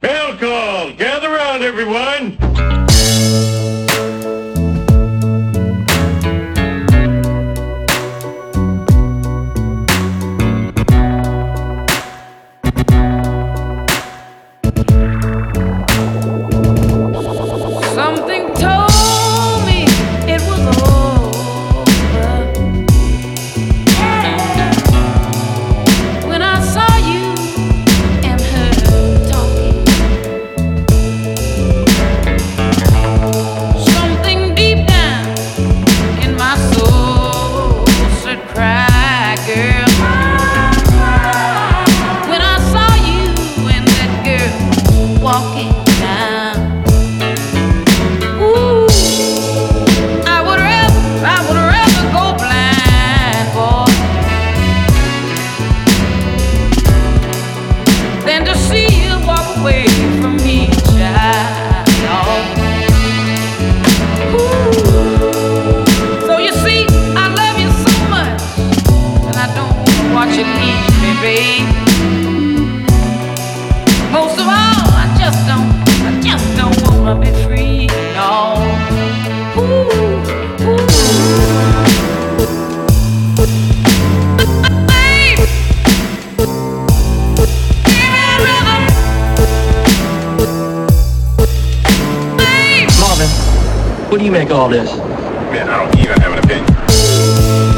Bell call. Gather round, everyone. What do you make of all this? Man, I don't even have an opinion.